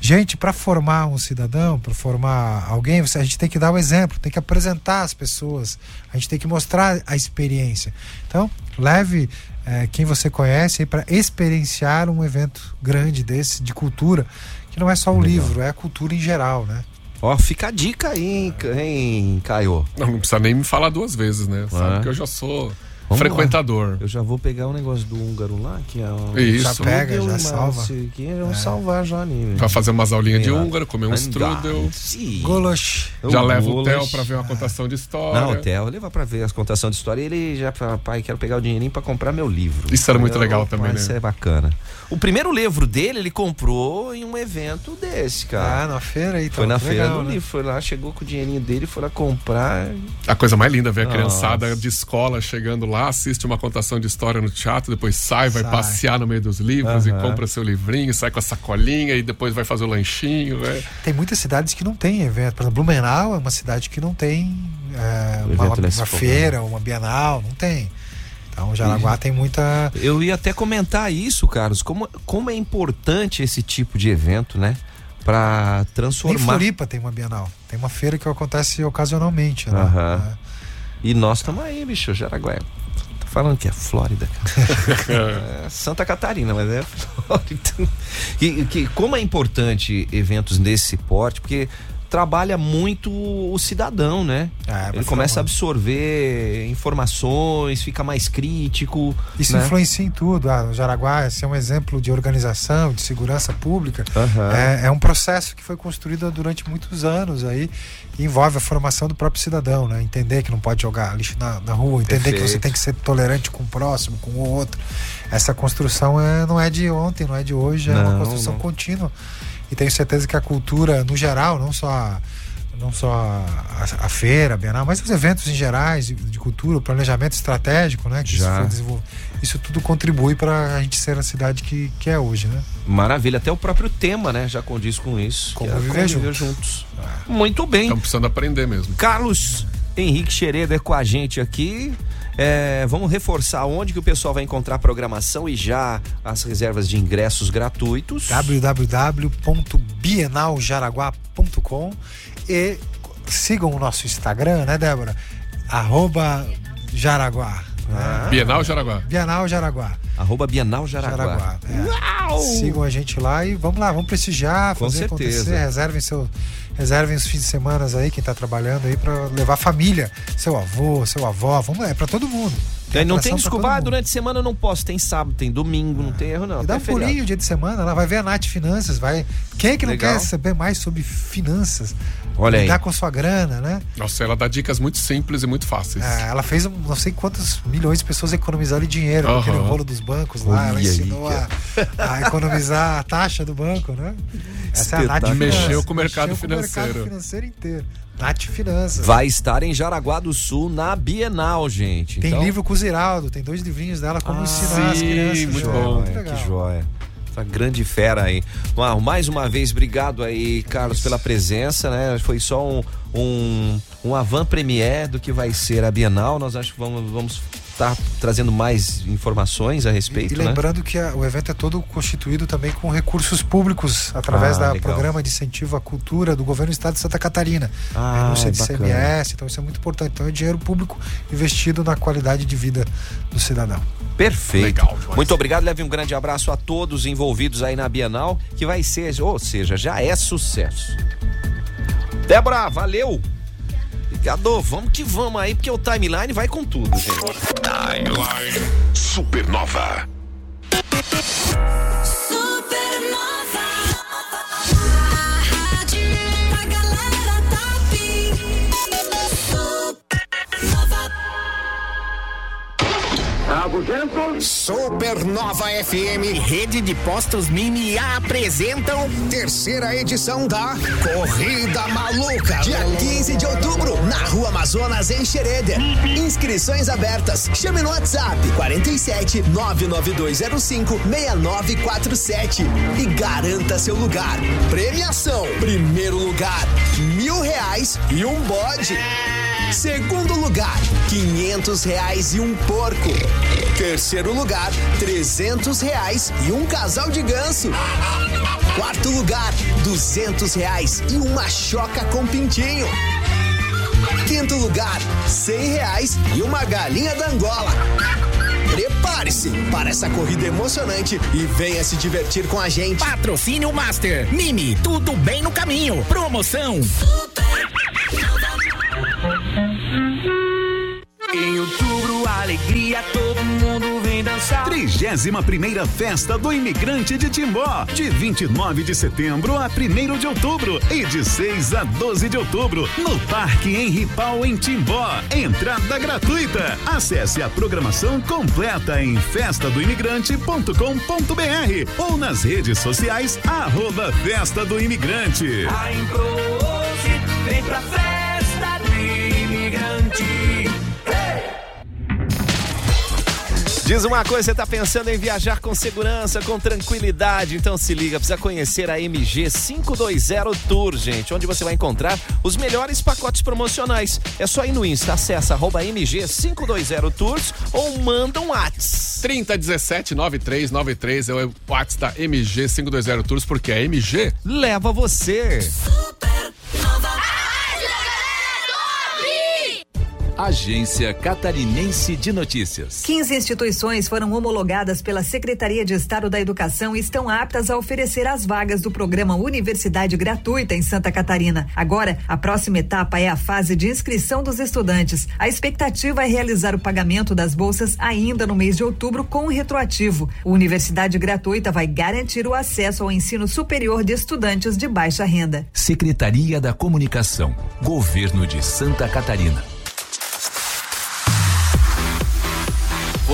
Gente, para formar um cidadão, para formar alguém, você, a gente tem que dar o exemplo, tem que apresentar as pessoas, a gente tem que mostrar a experiência. Então, leve é, quem você conhece para experienciar um evento grande desse, de cultura, que não é só o livro, é a cultura em geral, né? Ó, fica a dica aí, hein, Caio? Não, não precisa nem me falar duas vezes, né? Sabe É. que eu já sou Vamos frequentador. Eu já vou pegar o negócio do húngaro lá, que é o. Isso. Já pega, já salva. mas Aqui, vamos salvar já ali. Vai fazer umas aulinhas de lá. húngaro, comer um strudel. Sim. Golosh. Já leva o. Theo pra ver uma contação de história. Não, o Theo leva pra ver as contações de história e ele já fala, pai, quero pegar o dinheirinho pra comprar meu livro. Isso era muito Eu, legal também, né? Isso é bacana. O primeiro livro dele, ele comprou em um evento desse, Ah, cara. na feira aí, então. foi na que feira legal, do né? livro, foi lá, chegou com o dinheirinho dele, foi lá comprar. A coisa mais linda é ver a Nossa. criançada de escola chegando lá, assiste uma contação de história no teatro, depois sai, vai Sai. passear no meio dos livros e Aham. compra seu livrinho, sai com a sacolinha e depois vai fazer o lanchinho. É. Tem muitas cidades que não tem evento. Por exemplo, Blumenau é uma cidade que não tem é, uma, uma formato. feira, uma bienal, não tem. Então, Jaraguá tem muita. Eu ia até comentar isso, Carlos, como, como é importante esse tipo de evento, né? Pra Nem transformar. Floripa tem uma bienal. Tem uma feira que acontece ocasionalmente. Né? Aham. E nós estamos aí, bicho, Jaraguá. Tá falando que é Flórida, cara. É Santa Catarina, mas é Flórida. E que, como é importante eventos desse porte, porque trabalha muito o cidadão, né? É, Ele começa a muito. absorver informações, fica mais crítico. Isso né? influencia em tudo. Ah, o Jaraguá esse é um exemplo de organização, de segurança pública. Aham. É, é um processo que foi construído durante muitos anos aí e envolve a formação do próprio cidadão, né? Entender que não pode jogar lixo na, na rua, entender que você Perfeito. tem que ser tolerante com o próximo, com o outro. Essa construção é, não é de ontem, não é de hoje, é Não, uma construção não. contínua. E tenho certeza que a cultura, no geral, não só a, não só a, a feira, a Bienal, mas os eventos em gerais de, de cultura, o planejamento estratégico, né? Que isso, Já. foi desenvolvido. isso tudo contribui para a gente ser a cidade que, que é hoje, né? Maravilha, até o próprio tema, né? Já condiz com isso. Como é viver conviver juntos. Muito bem. Estamos precisando aprender mesmo. Carlos Henrique Xereder com a gente aqui. É, vamos reforçar onde que o pessoal vai encontrar a programação e já as reservas de ingressos gratuitos. www.bienaljaraguá.com e sigam o nosso Instagram, né, Débora? Arroba Jaraguá. né? Bienal Jaraguá. Bienal Jaraguá. Arroba Bienal Jaraguá. Jaraguá. é. Sigam a gente lá e vamos lá, vamos prestigiar, Com fazer certeza. acontecer. Reservem, seu, reservem os fins de semana aí, quem tá trabalhando aí, para levar família, seu avô, seu avó. Vamos é para todo mundo. E aí não tem desculpa, ah, durante a semana eu não posso, tem sábado, tem domingo, não tem erro não. E dá um pulinho dia de semana, lá vai ver a Nath Finanças, vai. Quem é que não Legal. quer saber mais sobre finanças? Olha aí. Lidar com sua grana, né? Nossa, ela dá dicas muito simples e muito fáceis. É, ela fez não sei quantos milhões de pessoas economizarem dinheiro com Aham. aquele rolo dos bancos lá. Ela aí, ensinou a, a economizar a taxa do banco, né? Essa é a Nath Espetáculo. Finanças. Mexeu com o mercado Mexeu com o mercado financeiro. financeiro inteiro. Nath Finanças. Vai estar em Jaraguá do Sul na Bienal, gente. Tem Então- livro com o Ziraldo, tem dois livrinhos dela, como Ah, ensinar as sim, crianças. muito É, bom. muito legal. que joia. Essa grande fera aí. Mais uma vez, obrigado aí, Carlos, pela presença, né? Foi só um, um, um avant-premier do que vai ser a Bienal. Nós acho que vamos vamos estar trazendo mais informações a respeito, E né? lembrando que a- o evento é todo constituído também com recursos públicos através Ah, da legal. programa de incentivo à cultura do governo do estado de Santa Catarina. Ah, renúncia de bacana. CMS, então isso é muito importante. Então é dinheiro público investido na qualidade de vida do cidadão. Perfeito. Legal. Muito obrigado. Leve um grande abraço a todos envolvidos aí na Bienal, que vai ser, ou seja, já é sucesso. Débora, valeu. Obrigado. Vamos que vamos aí, porque o timeline vai com tudo, gente. Timeline Supernova. Supernova FM Rede de Postos Mini apresentam terceira edição da Corrida Maluca. Dia 15 de outubro, na Rua Amazonas, em Xereder. Inscrições abertas. Chame no WhatsApp 47 99205 6947 e garanta seu lugar. Premiação: primeiro lugar, mil reais e um bode. Segundo lugar, 500 reais e um porco. Terceiro lugar, 300 reais e um casal de ganso. Quarto lugar, 200 reais e uma choca com pintinho. Quinto lugar, 100 reais e uma galinha da Angola. Prepare-se para essa corrida emocionante e venha se divertir com a gente. Patrocínio Master. Mini, tudo bem no caminho. Promoção. Em outubro, alegria, todo mundo vem dançar. 31 primeira Festa do Imigrante de Timbó, de 29 de setembro a 1 de outubro e de 6 a 12 de outubro, no Parque Henri Pau, em Timbó. Entrada gratuita. Acesse a programação completa em festadoimigrante.com.br ou nas redes sociais, arroba Festa do Imigrante. A Improse vem pra festa do imigrante. Diz uma coisa, você tá pensando em viajar com segurança, com tranquilidade, então se liga, precisa conhecer a MG 520 Tour, gente, onde você vai encontrar os melhores pacotes promocionais. É só ir no Insta, acessa arroba MG 520 Tours ou manda um WhatsApp. 3017 9393 é o WhatsApp da MG 520 Tours, porque a MG Leva você. Agência Catarinense de Notícias. 15 instituições foram homologadas pela Secretaria de Estado da Educação e estão aptas a oferecer as vagas do programa Universidade Gratuita em Santa Catarina. Agora, a próxima etapa é a fase de inscrição dos estudantes. A expectativa é realizar o pagamento das bolsas ainda no mês de outubro com retroativo. O Universidade Gratuita vai garantir o acesso ao ensino superior de estudantes de baixa renda. Secretaria da Comunicação, Governo de Santa Catarina.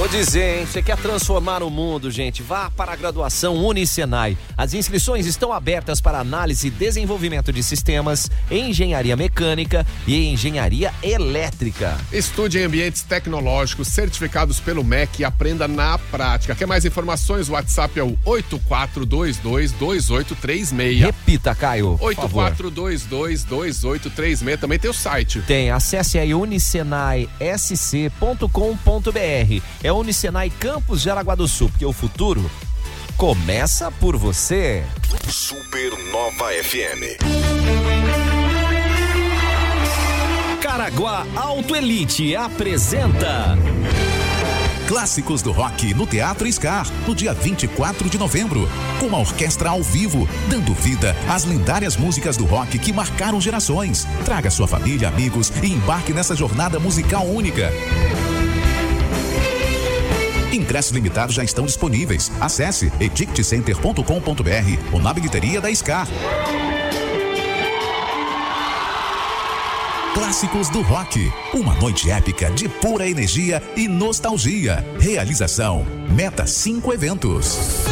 Vou dizer, hein? Você quer transformar o mundo, gente? Vá para a graduação Unicenai. As inscrições estão abertas para análise e desenvolvimento de sistemas, engenharia mecânica e engenharia elétrica. Estude em ambientes tecnológicos certificados pelo MEC e aprenda na prática. Quer mais informações? O WhatsApp é o 84222836. Repita, Caio. por favor. 84222836. Também tem o site. Tem, acesse aí unicenaisc.com.br. É Unicenai Campus de Araguá do Sul, porque o futuro começa por você. Supernova FM. Caraguá Auto Elite apresenta Clássicos do Rock no Teatro Scar, no dia 24 de novembro. Com uma orquestra ao vivo, dando vida às lendárias músicas do rock que marcaram gerações. Traga sua família, amigos e embarque nessa jornada musical única. Ingressos limitados já estão disponíveis. Acesse edictcenter.com.br ou na bilheteria da Scar. Clássicos do Rock. Uma noite épica de pura energia e nostalgia. Realização: Meta 5 Eventos.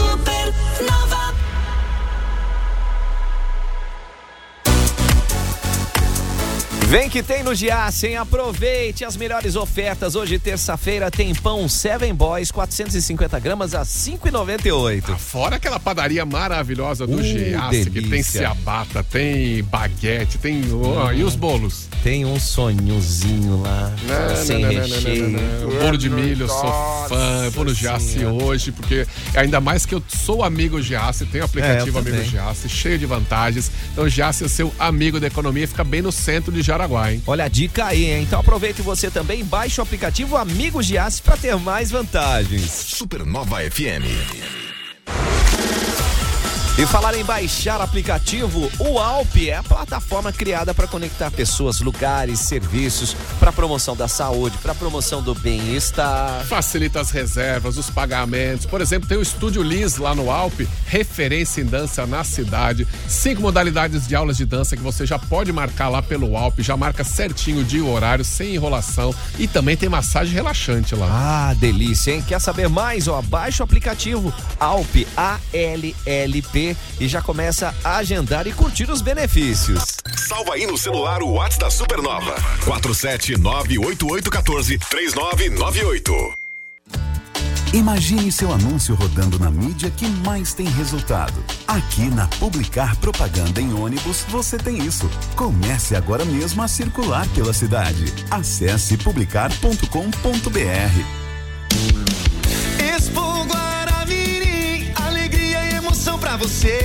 Vem que tem no Giassen, aproveite as melhores ofertas. Hoje, terça-feira, tem pão Seven Boys, 450 gramas a 5,98. Fora aquela padaria maravilhosa do Uh, que tem ciabatta, tem baguete, tem. e os bolos? Tem um sonhozinho lá, Não, sem não, recheio. não, não. Bolo de milho, eu sou fã. Eu vou no Giasse hoje, porque ainda mais que eu sou amigo Giasse, tenho o aplicativo É, Amigo. Giasse, cheio de vantagens. Então, Giasse é seu amigo da economia, fica bem no centro de Jaraguá, hein? Olha a dica aí, hein? Então aproveite você também, baixe o aplicativo Amigos Giasse para ter mais vantagens. Supernova FM. E falar em baixar aplicativo, o Alp é a plataforma criada para conectar pessoas, lugares, serviços, para promoção da saúde, para promoção do bem-estar. Facilita as reservas, os pagamentos. Por exemplo, tem o Estúdio Liz lá no Alpe, referência em dança na cidade. Cinco modalidades de aulas de dança que você já pode marcar lá pelo Alpe, já marca certinho o dia e o horário, sem enrolação. E também tem massagem relaxante lá. Ah, delícia, hein? Quer saber mais? Ó, baixa o aplicativo Alp, A-L-L-P e já começa a agendar e curtir os benefícios. Salva aí no celular o WhatsApp da Supernova. 47988143998. Imagine seu anúncio rodando na mídia que mais tem resultado. Aqui na Publicar Propaganda em ônibus você tem isso. Comece agora mesmo a circular pela cidade. Acesse publicar.com.br. Expo Guaramirim, alegria e emoção pra você.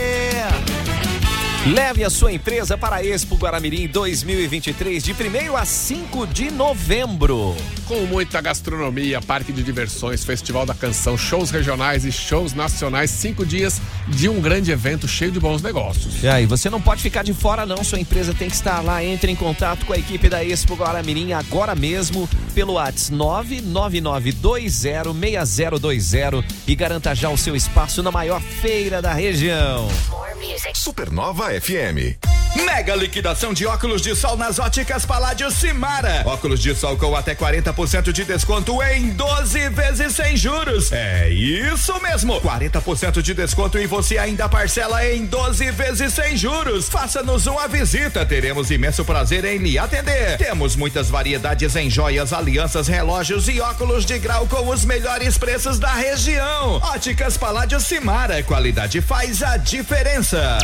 Leve a sua empresa para a Expo Guaramirim 2023 de 1 a 5 de novembro. Com muita gastronomia, parque de diversões, festival da canção, shows regionais e shows nacionais, cinco dias de um grande evento cheio de bons negócios. E aí, você não pode ficar de fora não, sua empresa tem que estar lá. Entre em contato com a equipe da Expo Guaramirim agora mesmo pelo WhatsApp 999206020 e garanta já o seu espaço na maior feira da região. Supernova FM. Mega liquidação de óculos de sol nas óticas Paládio Simara. Óculos de sol com até 40% de desconto em 12 vezes sem juros. É isso mesmo. 40% de desconto e você ainda parcela em 12 vezes sem juros. Faça-nos uma visita. Teremos imenso prazer em lhe atender. Temos muitas variedades em joias, alianças, relógios e óculos de grau com os melhores preços da região. Óticas Paládio Simara. Qualidade faz a diferença.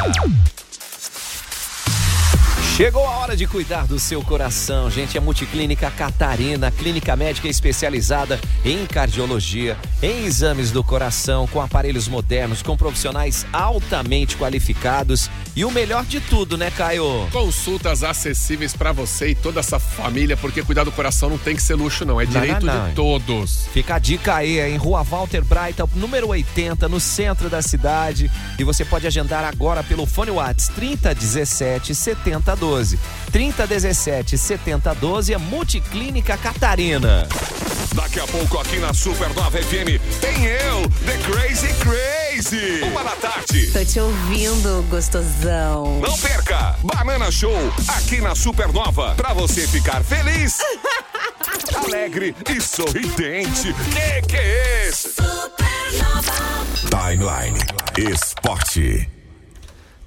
Chegou a hora de cuidar do seu coração, gente. É Multiclínica Catarina, clínica médica especializada em cardiologia, em exames do coração, com aparelhos modernos, com profissionais altamente qualificados. E o melhor de tudo, né, Caio? Consultas acessíveis pra você e toda essa família, porque cuidar do coração não tem que ser luxo, não. É Não, direito não, não. de todos. Fica a dica aí, é em Rua Walter Brighton, número 80, no centro da cidade. E você pode agendar agora pelo fone Whats 3017 7012. 3017 7012 é Multiclínica Catarina. Daqui a pouco aqui na Supernova FM tem eu, The Crazy Crazy. Uma da tarde. Tô te ouvindo, gostosão. Não perca! Banana Show aqui na Supernova pra você ficar feliz, alegre e sorridente. Que que é esse? Timeline Esporte.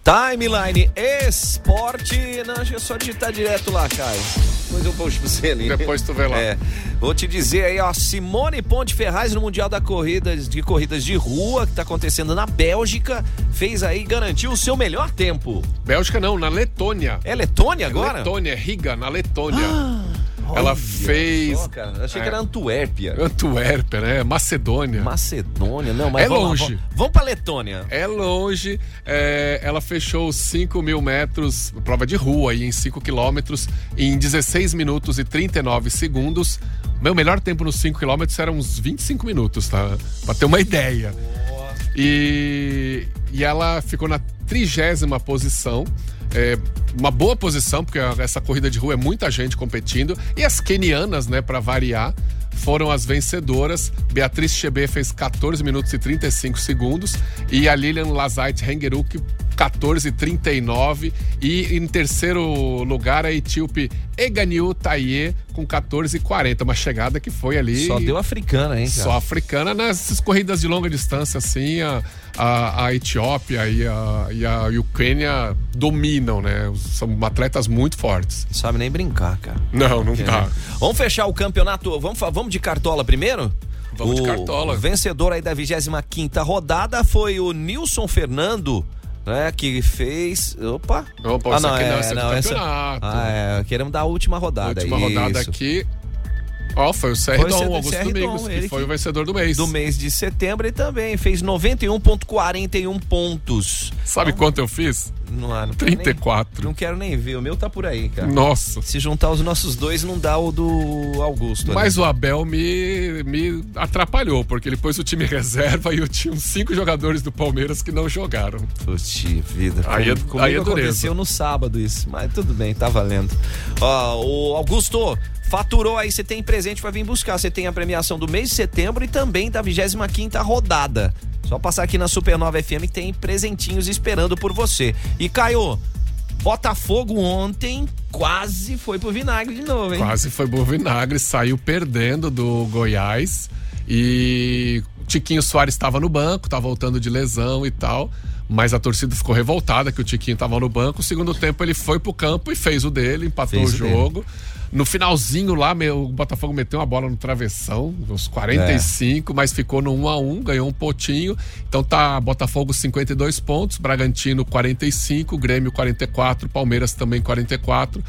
Timeline Esporte. Não, acho que é só digitar direto lá, Caio. Depois eu puxo pra você ali. Depois tu vê lá. É. Vou te dizer aí, ó, Simone Ponte Ferraz no Mundial da Corridas, de Corridas de Rua, que tá acontecendo na Bélgica, fez aí, garantiu o seu melhor tempo. Bélgica não, na Letônia. É Letônia agora? Letônia, Riga, na Letônia. Olha Ela fez. só, cara. Achei É. que era Antuérpia. Antuérpia, né? Macedônia. Macedônia, não, mas é vamos lá, longe. vamos- vamos pra Letônia. É longe. é, ela fechou 5 mil metros, prova de rua aí, em 5 quilômetros, em 16 minutos e 39 segundos. Meu melhor tempo nos 5 quilômetros era uns 25 minutos, tá? Pra ter uma ideia. E, e ela ficou na trigésima posição. É, uma boa posição, porque essa corrida de rua é muita gente competindo. E as kenianas, né, para variar, foram as vencedoras. Beatriz Chebe fez 14 minutos e 35 segundos. E a Lilian Lazait Hengeruk, 14 e 39. Em terceiro lugar, a etíope Eganiu Taye, com 14 e 40. Uma chegada que foi ali. Só deu africana, hein, cara? Só africana nessas corridas de longa distância, assim, a, a, a Etiópia e a, e a o Quênia dominam, né? São atletas muito fortes. Não sabe nem brincar, cara. Não, não É. dá. Vamos fechar o campeonato. Vamos, vamos de cartola primeiro? Vamos de O cartola. vencedor aí da 25 rodada foi o Nilson Fernando. Né, que fez. Opa! Opa, esse aqui não, esse é do campeonato. Ah, é. Queremos dar a última rodada. Última rodada isso. aqui. Ó, foi o Serridon, o Augusto Serridon, Domingos, ele que foi que- o vencedor do mês. Do mês de setembro e também fez 91,41 pontos. Sabe quanto eu fiz? Não, não quero nem- 34. não quero nem ver. O meu tá por aí, cara. Nossa. Se juntar os nossos dois, não dá o do Augusto. Mas né? o Abel me, me atrapalhou, porque ele pôs o time reserva e eu tinha uns cinco jogadores do Palmeiras que não jogaram. Puxa vida. Aí é- Com- aí é dureza. aconteceu no sábado isso, mas tudo bem, tá valendo. Ó, o Augusto faturou aí, você tem presente pra vir buscar. Você tem a premiação do mês de setembro e também da 25ª rodada. Só passar aqui na Supernova FM que tem presentinhos esperando por você. E Caio, Botafogo ontem quase foi pro vinagre de novo, hein? Quase foi bom vinagre, saiu perdendo do Goiás e o Tiquinho Soares estava no banco, tá voltando de lesão e tal. Mas a torcida ficou revoltada que o Tiquinho estava no banco. O segundo tempo ele foi pro campo e fez o dele, empatou Fez o jogo. No finalzinho lá, meu, o Botafogo meteu uma bola no travessão, uns 45, mas ficou no 1 a 1 ganhou um potinho. Então tá Botafogo 52 pontos, Bragantino 45, Grêmio 44, Palmeiras também 44.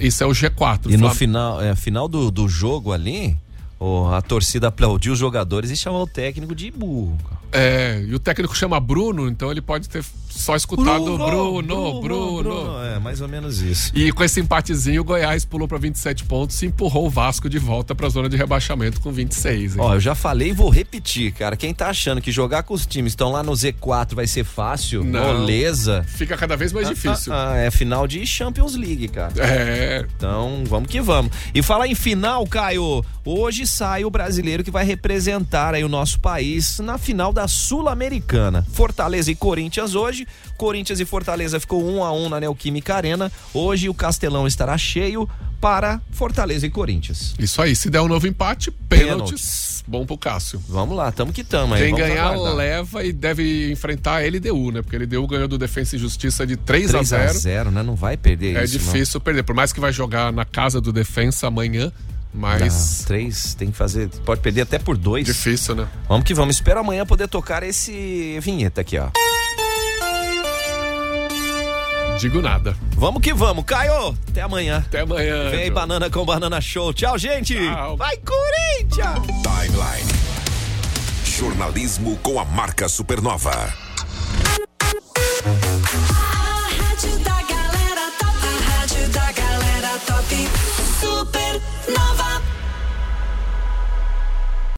Isso é o G4. E no Flam- final, é, final do, do jogo ali, ó, a torcida aplaudiu os jogadores e chamou o técnico de burro. É, e o técnico chama Bruno, então ele pode ter só escutado Bruno, Bruno, É, mais ou menos isso. E com esse empatezinho, o Goiás pulou para 27 pontos e empurrou o Vasco de volta para a zona de rebaixamento com 26. hein? Ó, eu já falei e vou repetir, cara. Quem tá achando que jogar com os times que estão lá no Z4 vai ser fácil, Não. moleza. Fica cada vez mais Ah, difícil. ah, ah, é final de Champions League, cara. É. Então, vamos que vamos. E falar em final, Caio, hoje sai o brasileiro que vai representar aí o nosso país na final da Sul-Americana. Fortaleza e Corinthians hoje. Corinthians e Fortaleza ficou um a um na Neoquímica Arena. Hoje o Castelão estará cheio para Fortaleza e Corinthians. Isso aí, se der um novo empate, pênaltis. Bom pro Cássio. Vamos lá, tamo que tamo aí. Quem ganhar aguardar. leva e deve enfrentar a LDU, né? Porque a LDU ganhou do Defensa e Justiça de 3, 3 a 0 0 né? Não vai perder É isso. não. difícil perder. Por mais que vai jogar na casa do Defensa amanhã, mas. Não, três tem que fazer. Pode perder até por dois. Difícil, né? Vamos que vamos. Espero amanhã poder tocar esse vinheta aqui, ó. digo nada. Vamos que vamos. Caio, até amanhã. Até amanhã. Vem John. banana com banana show. Tchau, gente. Tchau. Vai, Corinthians! Timeline. Jornalismo com a marca Supernova.